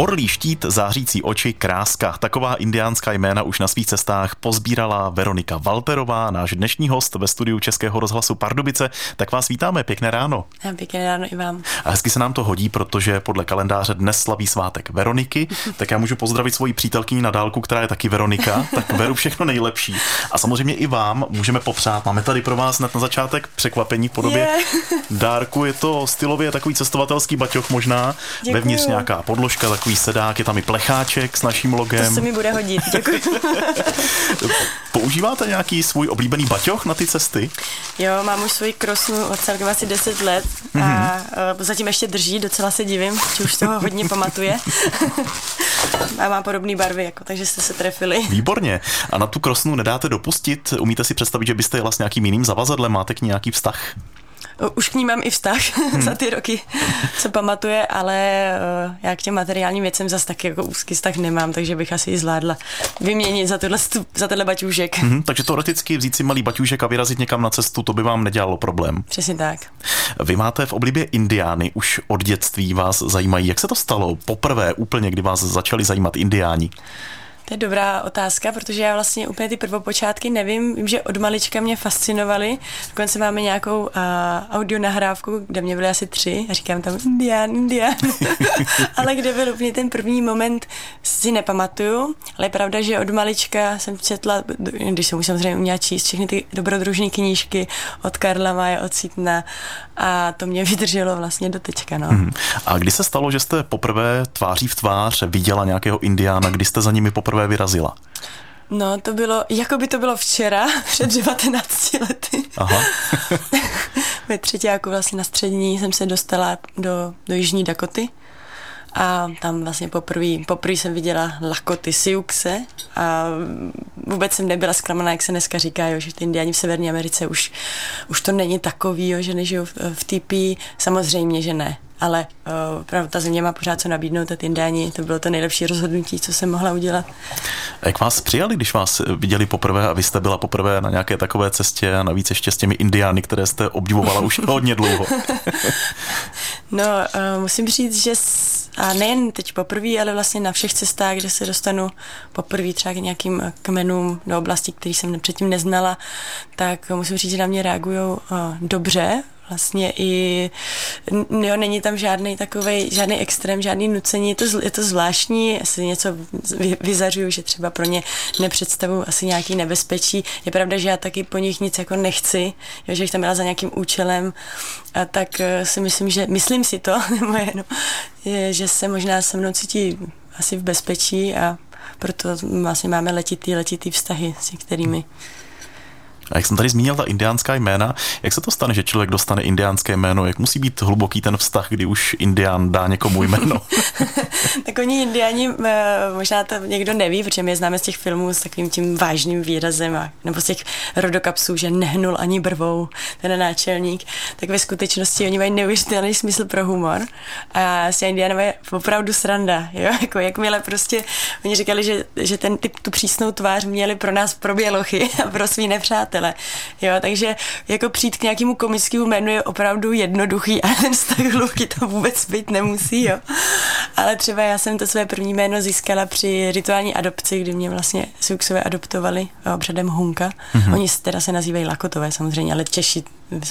Orlí štít, zářící oči, kráska. Taková indiánská jména už na svých cestách pozbírala Veronika Walterová, náš dnešní host ve studiu Českého rozhlasu Pardubice. Tak vás vítáme, pěkné ráno. A pěkné ráno i vám. A hezky se nám to hodí, protože podle kalendáře dnes slaví svátek Veroniky, tak já můžu pozdravit svoji přítelkyni na dálku, která je taky Veronika, tak beru všechno nejlepší. A samozřejmě i vám můžeme popřát. Máme tady pro vás hned na začátek překvapení v podobě Je. dárku. Je to stylově takový cestovatelský baťoch možná. Děkuju. Vevnitř nějaká podložka, takový sedák, je tam i plecháček s naším To logem. se mi bude hodit, děkuji. Používáte nějaký svůj oblíbený baťoch na ty cesty? Jo, mám už svoji krosnu od celkem asi 10 let a Mhm. uh, zatím ještě drží, docela se divím, že už toho hodně pamatuje. a má podobné barvy, jako, takže jste se trefili. Výborně. A na tu krosnu nedáte dopustit? Umíte si představit, že byste jela s nějakým jiným zavazadlem? Máte k ní nějaký vztah? Už k ní mám i vztah Hmm. za ty roky, co pamatuje, ale uh, já k těm materiálním věcem zase tak jako úzký vztah nemám, takže bych asi ji zvládla vyměnit za, tohle, stu- za tenhle baťůžek. Mhm, takže teoreticky vzít si malý baťůžek a vyrazit někam na cestu, to by vám nedělalo problém. Přesně tak. Vy máte v oblibě indiány, už od dětství vás zajímají. Jak se to stalo poprvé úplně, kdy vás začali zajímat indiáni? To je dobrá otázka, protože já vlastně úplně ty prvopočátky nevím. Vím, že od malička mě fascinovaly. Dokonce máme nějakou uh, audio nahrávku, kde mě byly asi tři a říkám tam Indián, Indián. ale kde byl úplně ten první moment, si nepamatuju. Ale je pravda, že od malička jsem četla, když jsem už samozřejmě uměla číst všechny ty dobrodružné knížky od Karla Maje, od Sítna a to mě vydrželo vlastně do teďka. No. Mhm. A kdy se stalo, že jste poprvé tváří v tvář viděla nějakého indiána, kdy jste za nimi poprvé vyrazila? No, to bylo, jako by to bylo včera, před 19 lety. Aha. Ve třetíku vlastně na střední jsem se dostala do, do Jižní Dakoty a tam vlastně poprvé poprvé jsem viděla Lakoty Siouxe a vůbec jsem nebyla zklamaná, jak se dneska říká, jo, že ty indiáni v Severní Americe už, už to není takový, jo, že nežijou v, v TP. Samozřejmě, že ne. Ale uh, opravdu ta země má pořád co nabídnout a ty indiáni, to bylo to nejlepší rozhodnutí, co jsem mohla udělat. A Jak vás přijali, když vás viděli poprvé a vy jste byla poprvé na nějaké takové cestě a navíc ještě s těmi indiány, které jste obdivovala už hodně dlouho? No, uh, musím říct, že s, a nejen teď poprvé, ale vlastně na všech cestách, kde se dostanu poprvé třeba k nějakým eh, kmenům do oblasti, který jsem předtím neznala, tak musím říct, že na mě reagují uh, dobře, vlastně i, jo, není tam žádný takový, žádný extrém, žádný nucení, je to, je to zvláštní, asi něco vy- vyzařuju, že třeba pro ně nepředstavuju asi nějaký nebezpečí. Je pravda, že já taky po nich nic jako nechci, jo, že bych tam byla za nějakým účelem, a tak eh, si myslím, že, myslím si to, nebo jenom, je, že se možná se mnou cítí asi v bezpečí a proto vlastně máme letitý, letitý vztahy, s kterými A jak jsem tady zmínil ta indiánská jména, jak se to stane, že člověk dostane indiánské jméno? Jak musí být hluboký ten vztah, kdy už indián dá někomu jméno? Tak oni indiáni, eh, možná to někdo neví, protože my je známe z těch filmů s takovým tím vážným výrazem, a, nebo z těch rodokapsů, že nehnul ani brvou ten náčelník, tak ve skutečnosti oni mají neuvěřitelný smysl pro humor a s indiánové je opravdu sranda, jo, jako jakmile prostě, oni říkali, že, že ten typ, tu přísnou tvář měli pro nás pro bělochy a pro svý nepřátele, jo, takže jako přijít k nějakému komickému jménu je opravdu jednoduchý a ten vztah hluboký to vůbec být nemusí, jo. Ale třeba já jsem to své první jméno získala při rituální adopci, kdy mě vlastně Siuxové adoptovali obřadem Hunka. Mm-hmm. Oni se teda se nazývají Lakotové samozřejmě, ale Češi,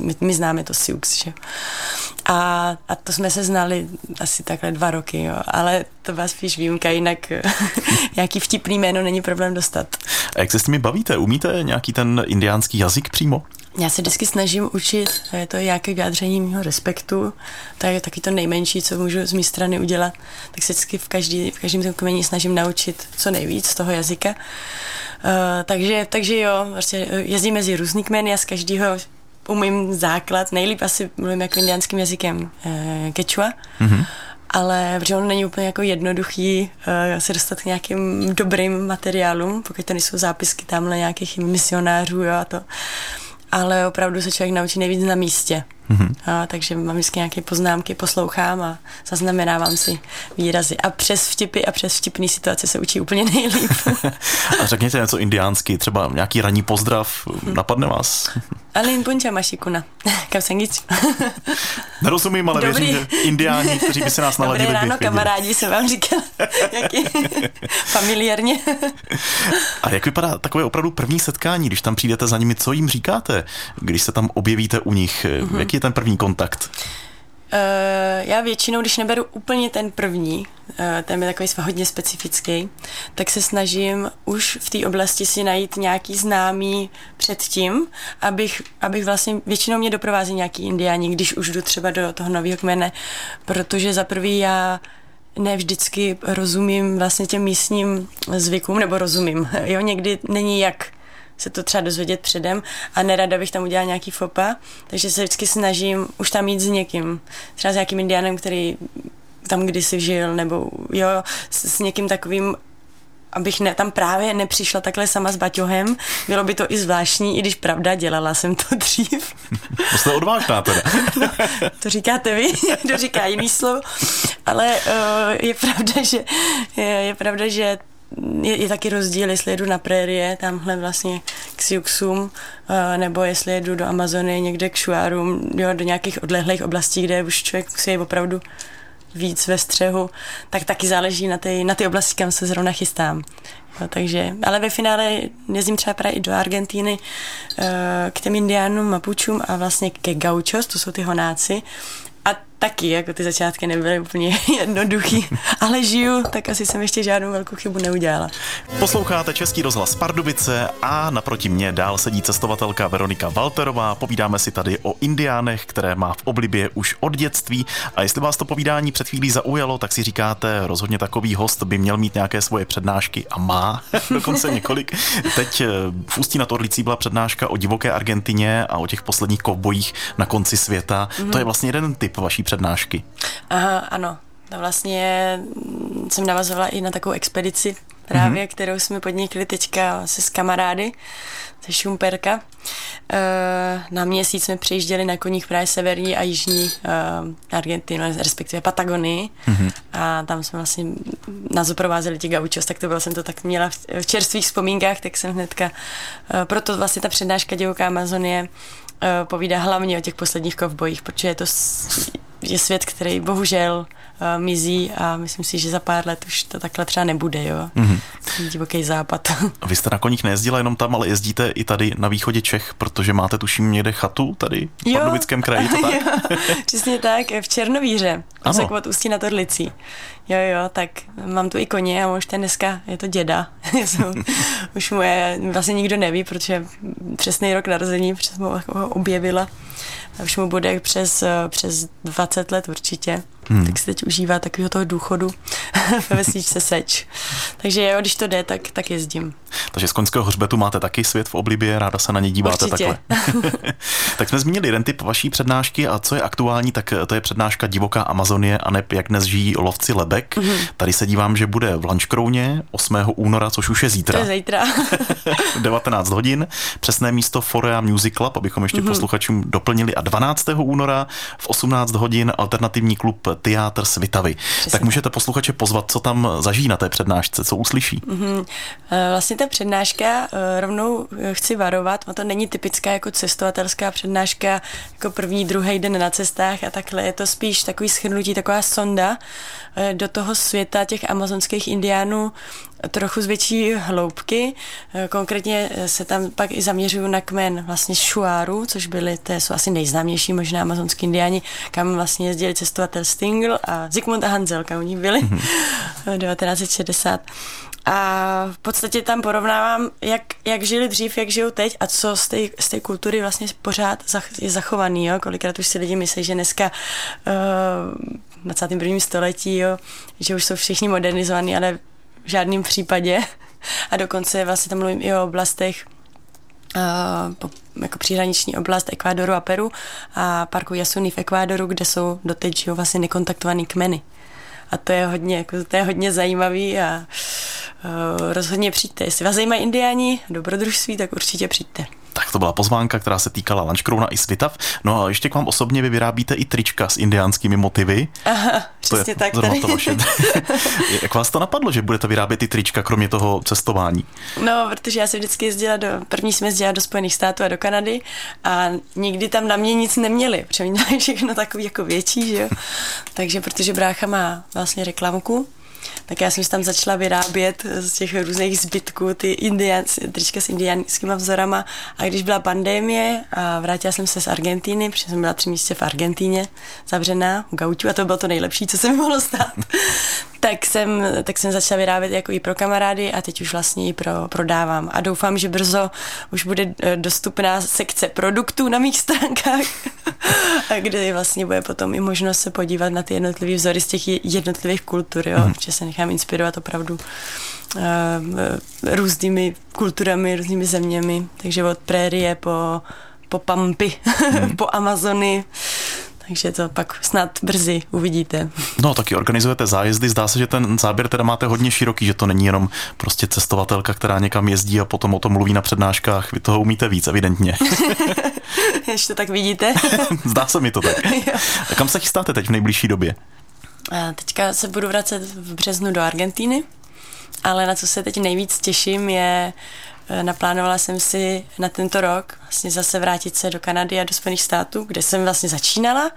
my, my známe to Siux, že. A, a to jsme se znali asi takhle dva roky, jo. Ale to byla spíš výjimka, jinak nějaký vtipný jméno není problém dostat. A jak se s nimi bavíte? Umíte nějaký ten indiánský jazyk přímo? Já se vždycky snažím učit, je to nějaké vyjádření mého respektu, to je taky to nejmenší, co můžu z mé strany udělat, tak se vždycky v, každý, v každém tom kmeni snažím naučit co nejvíc z toho jazyka. Uh, takže, takže jo, prostě jezdím mezi různý kmeny a z každého umím základ, nejlíp asi mluvím jako indiánským jazykem uh, quechua, mm-hmm ale protože ono není úplně jako jednoduchý uh, se dostat k nějakým dobrým materiálům, pokud to nejsou zápisky tamhle nějakých misionářů jo, a to. Ale opravdu se člověk naučí nejvíc na místě. Mm-hmm. A, takže mám vždycky nějaké poznámky, poslouchám a zaznamenávám si výrazy. A přes vtipy a přes vtipné situace se učí úplně nejlíp. a řekněte něco indiánsky, třeba nějaký ranní pozdrav, napadne vás? Alin punča mašikuna. Kapsangič. Nerozumím, ale Dobrý. věřím, že indiáni, kteří by se nás naladili. Dobré ráno, kamarádi, jsem vám říkal. Jaký familiárně. a jak vypadá takové opravdu první setkání, když tam přijdete za nimi, co jim říkáte, když se tam objevíte u nich? Mm-hmm. Jaký je ten první kontakt? Uh, já většinou, když neberu úplně ten první, uh, ten je takový hodně specifický, tak se snažím už v té oblasti si najít nějaký známý předtím, abych, abych vlastně, většinou mě doprovází nějaký indiáni, když už jdu třeba do toho nového kmene, protože za prvý já ne vždycky rozumím vlastně těm místním zvykům, nebo rozumím. Jo, někdy není jak se to třeba dozvědět předem a nerada bych tam udělala nějaký fopa, takže se vždycky snažím už tam jít s někým, třeba s nějakým indiánem, který tam kdysi žil, nebo jo, s, s někým takovým, abych ne, tam právě nepřišla takhle sama s baťohem. Bylo by to i zvláštní, i když pravda, dělala jsem to dřív. To jste odvážná teda. No, to říkáte vy, to říká jiný slovo. Ale uh, je pravda, že je, je pravda, že je, je taky rozdíl, jestli jedu na prérie, tamhle vlastně k Siuxum, uh, nebo jestli jedu do Amazony, někde k Šuárům, jo, do nějakých odlehlých oblastí, kde už člověk si je opravdu víc ve střehu, tak taky záleží na ty, na ty oblasti, kam se zrovna chystám. Jo, takže, ale ve finále jezdím třeba právě i do Argentíny uh, k těm indiánům, mapučům a vlastně ke gauchos, to jsou ty honáci, taky, jako ty začátky nebyly úplně jednoduchý, ale žiju, tak asi jsem ještě žádnou velkou chybu neudělala. Posloucháte Český rozhlas Pardubice a naproti mě dál sedí cestovatelka Veronika Walterová. Povídáme si tady o indiánech, které má v oblibě už od dětství. A jestli vás to povídání před chvílí zaujalo, tak si říkáte, rozhodně takový host by měl mít nějaké svoje přednášky a má dokonce několik. Teď eh, v Ústí nad Orlicí byla přednáška o divoké Argentině a o těch posledních kovbojích na konci světa. Mm-hmm. To je vlastně jeden typ vaší přednášky. Aha, ano. To vlastně jsem navazovala i na takovou expedici právě, mm-hmm. kterou jsme podnikli teďka se s kamarády ze Šumperka. E, na měsíc jsme přijížděli na koních právě severní a jižní e, Argentinu, respektive Patagonii mm-hmm. a tam jsme vlastně nás oprovázeli ti gaučos, tak to bylo, jsem to tak měla v čerstvých vzpomínkách, tak jsem hnedka, e, proto vlastně ta přednáška Divoká Amazonie povídá hlavně o těch posledních kovbojích, protože je to je svět, který bohužel uh, mizí a myslím si, že za pár let už to takhle třeba nebude, jo. Mm-hmm. Divoký západ. Vy jste na koních nejezdila jenom tam, ale jezdíte i tady na východě Čech, protože máte tuším někde chatu tady v Pardubickém kraji, to tak? jo, přesně tak, v Černovíře, od Ústí na Torlicí. Jo, jo, tak mám tu i koně a už ten dneska je to děda. už moje, vlastně nikdo neví, protože přesný rok narození, protože jsem ho objevila už mu bude přes, přes 20 let určitě, hmm. tak si teď užívá takového toho důchodu ve vesničce Seč. Takže jo, když to jde, tak, tak jezdím. Takže z koňského hřbetu máte taky svět v oblibě, ráda se na ně díváte Určitě. takhle. tak jsme zmínili jeden typ vaší přednášky a co je aktuální, tak to je přednáška Divoká Amazonie a ne jak dnes žijí lovci lebek. Mm-hmm. Tady se dívám, že bude v Lančkrouně 8. února, což už je zítra. To je zítra. 19 hodin. Přesné místo Forea Music Club, abychom ještě mm-hmm. posluchačům doplnili. A 12. února v 18 hodin alternativní klub Teatr Svitavy. Přesně. Tak můžete posluchače pozvat, co tam zažijí na té přednášce, co uslyší. Mm-hmm. Vlastně ta přednáška eh, rovnou eh, chci varovat, to není typická jako cestovatelská přednáška, jako první, druhý den na cestách a takhle. Je to spíš takový schrnutí, taková sonda do toho světa těch amazonských indiánů trochu z větší hloubky. Konkrétně se tam pak i zaměřuju na kmen vlastně Šuáru, což byly, to jsou asi nejznámější možná amazonský indiáni, kam vlastně jezdili cestovatel Stingl a Zygmunt a Hanzel, kam oni byli mm-hmm. 1960. A v podstatě tam porovnávám, jak, jak žili dřív, jak žijou teď a co z té, z té kultury vlastně pořád je zachovaný. Jo? Kolikrát už si lidi myslí, že dneska uh, v 21. století, jo, že už jsou všichni modernizovaní, ale v žádném případě. A dokonce vlastně tam mluvím i o oblastech, uh, jako příhraniční oblast Ekvádoru a Peru a parku Yasuni v Ekvádoru, kde jsou doteď žijou vlastně nekontaktovaný kmeny. A to je hodně, jako, to je hodně zajímavý a uh, rozhodně přijďte. Jestli vás zajímají indiáni, dobrodružství, tak určitě přijďte. Tak to byla pozvánka, která se týkala Lunchcrowna i Svitav. No a ještě k vám osobně vy vyrábíte i trička s indiánskými motivy. Aha, přesně to je tak. Tady. To vaše. Jak vás to napadlo, že budete vyrábět i trička, kromě toho cestování? No, protože já jsem vždycky jezdila do, první jsme jezdila do Spojených států a do Kanady a nikdy tam na mě nic neměli, protože měli všechno takový jako větší, že jo. Takže protože brácha má vlastně reklamku, tak já jsem si tam začala vyrábět z těch různých zbytků ty indián, trička s indiánskými vzorama. A když byla pandémie a vrátila jsem se z Argentíny, protože jsem byla tři měsíce v Argentíně zavřená v gauču a to bylo to nejlepší, co se mi mohlo stát, tak jsem, tak jsem začala vyrábět jako i pro kamarády a teď už vlastně i pro, prodávám. A doufám, že brzo už bude eh, dostupná sekce produktů na mých stránkách, kde vlastně bude potom i možnost se podívat na ty jednotlivé vzory z těch jednotlivých kultur, jo? Hmm. že se nechám inspirovat opravdu uh, různými kulturami, různými zeměmi, takže od prérie po, po pampy, hmm. po Amazony, takže to pak snad brzy uvidíte. No, taky organizujete zájezdy. Zdá se, že ten záběr teda máte hodně široký, že to není jenom prostě cestovatelka, která někam jezdí a potom o tom mluví na přednáškách. Vy toho umíte víc, evidentně. Ještě tak vidíte. Zdá se mi to tak. A kam se chystáte teď v nejbližší době? A teďka se budu vracet v březnu do Argentíny, ale na co se teď nejvíc těším je naplánovala jsem si na tento rok vlastně zase vrátit se do Kanady a do Spojených států, kde jsem vlastně začínala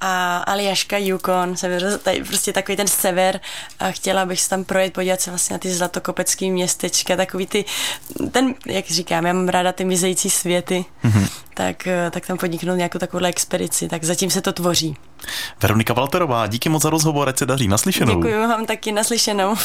a Aljaška, Yukon, sever, tady prostě takový ten sever a chtěla bych se tam projet, podívat se vlastně na ty zlatokopecký městečka, takový ty, ten, jak říkám, já mám ráda ty mizející světy, mm-hmm. tak, eh, tak tam podniknout nějakou takovou expedici, tak zatím se to tvoří. Veronika Valterová, díky moc za rozhovor, ať se daří naslyšenou. Děkuji vám taky naslyšenou.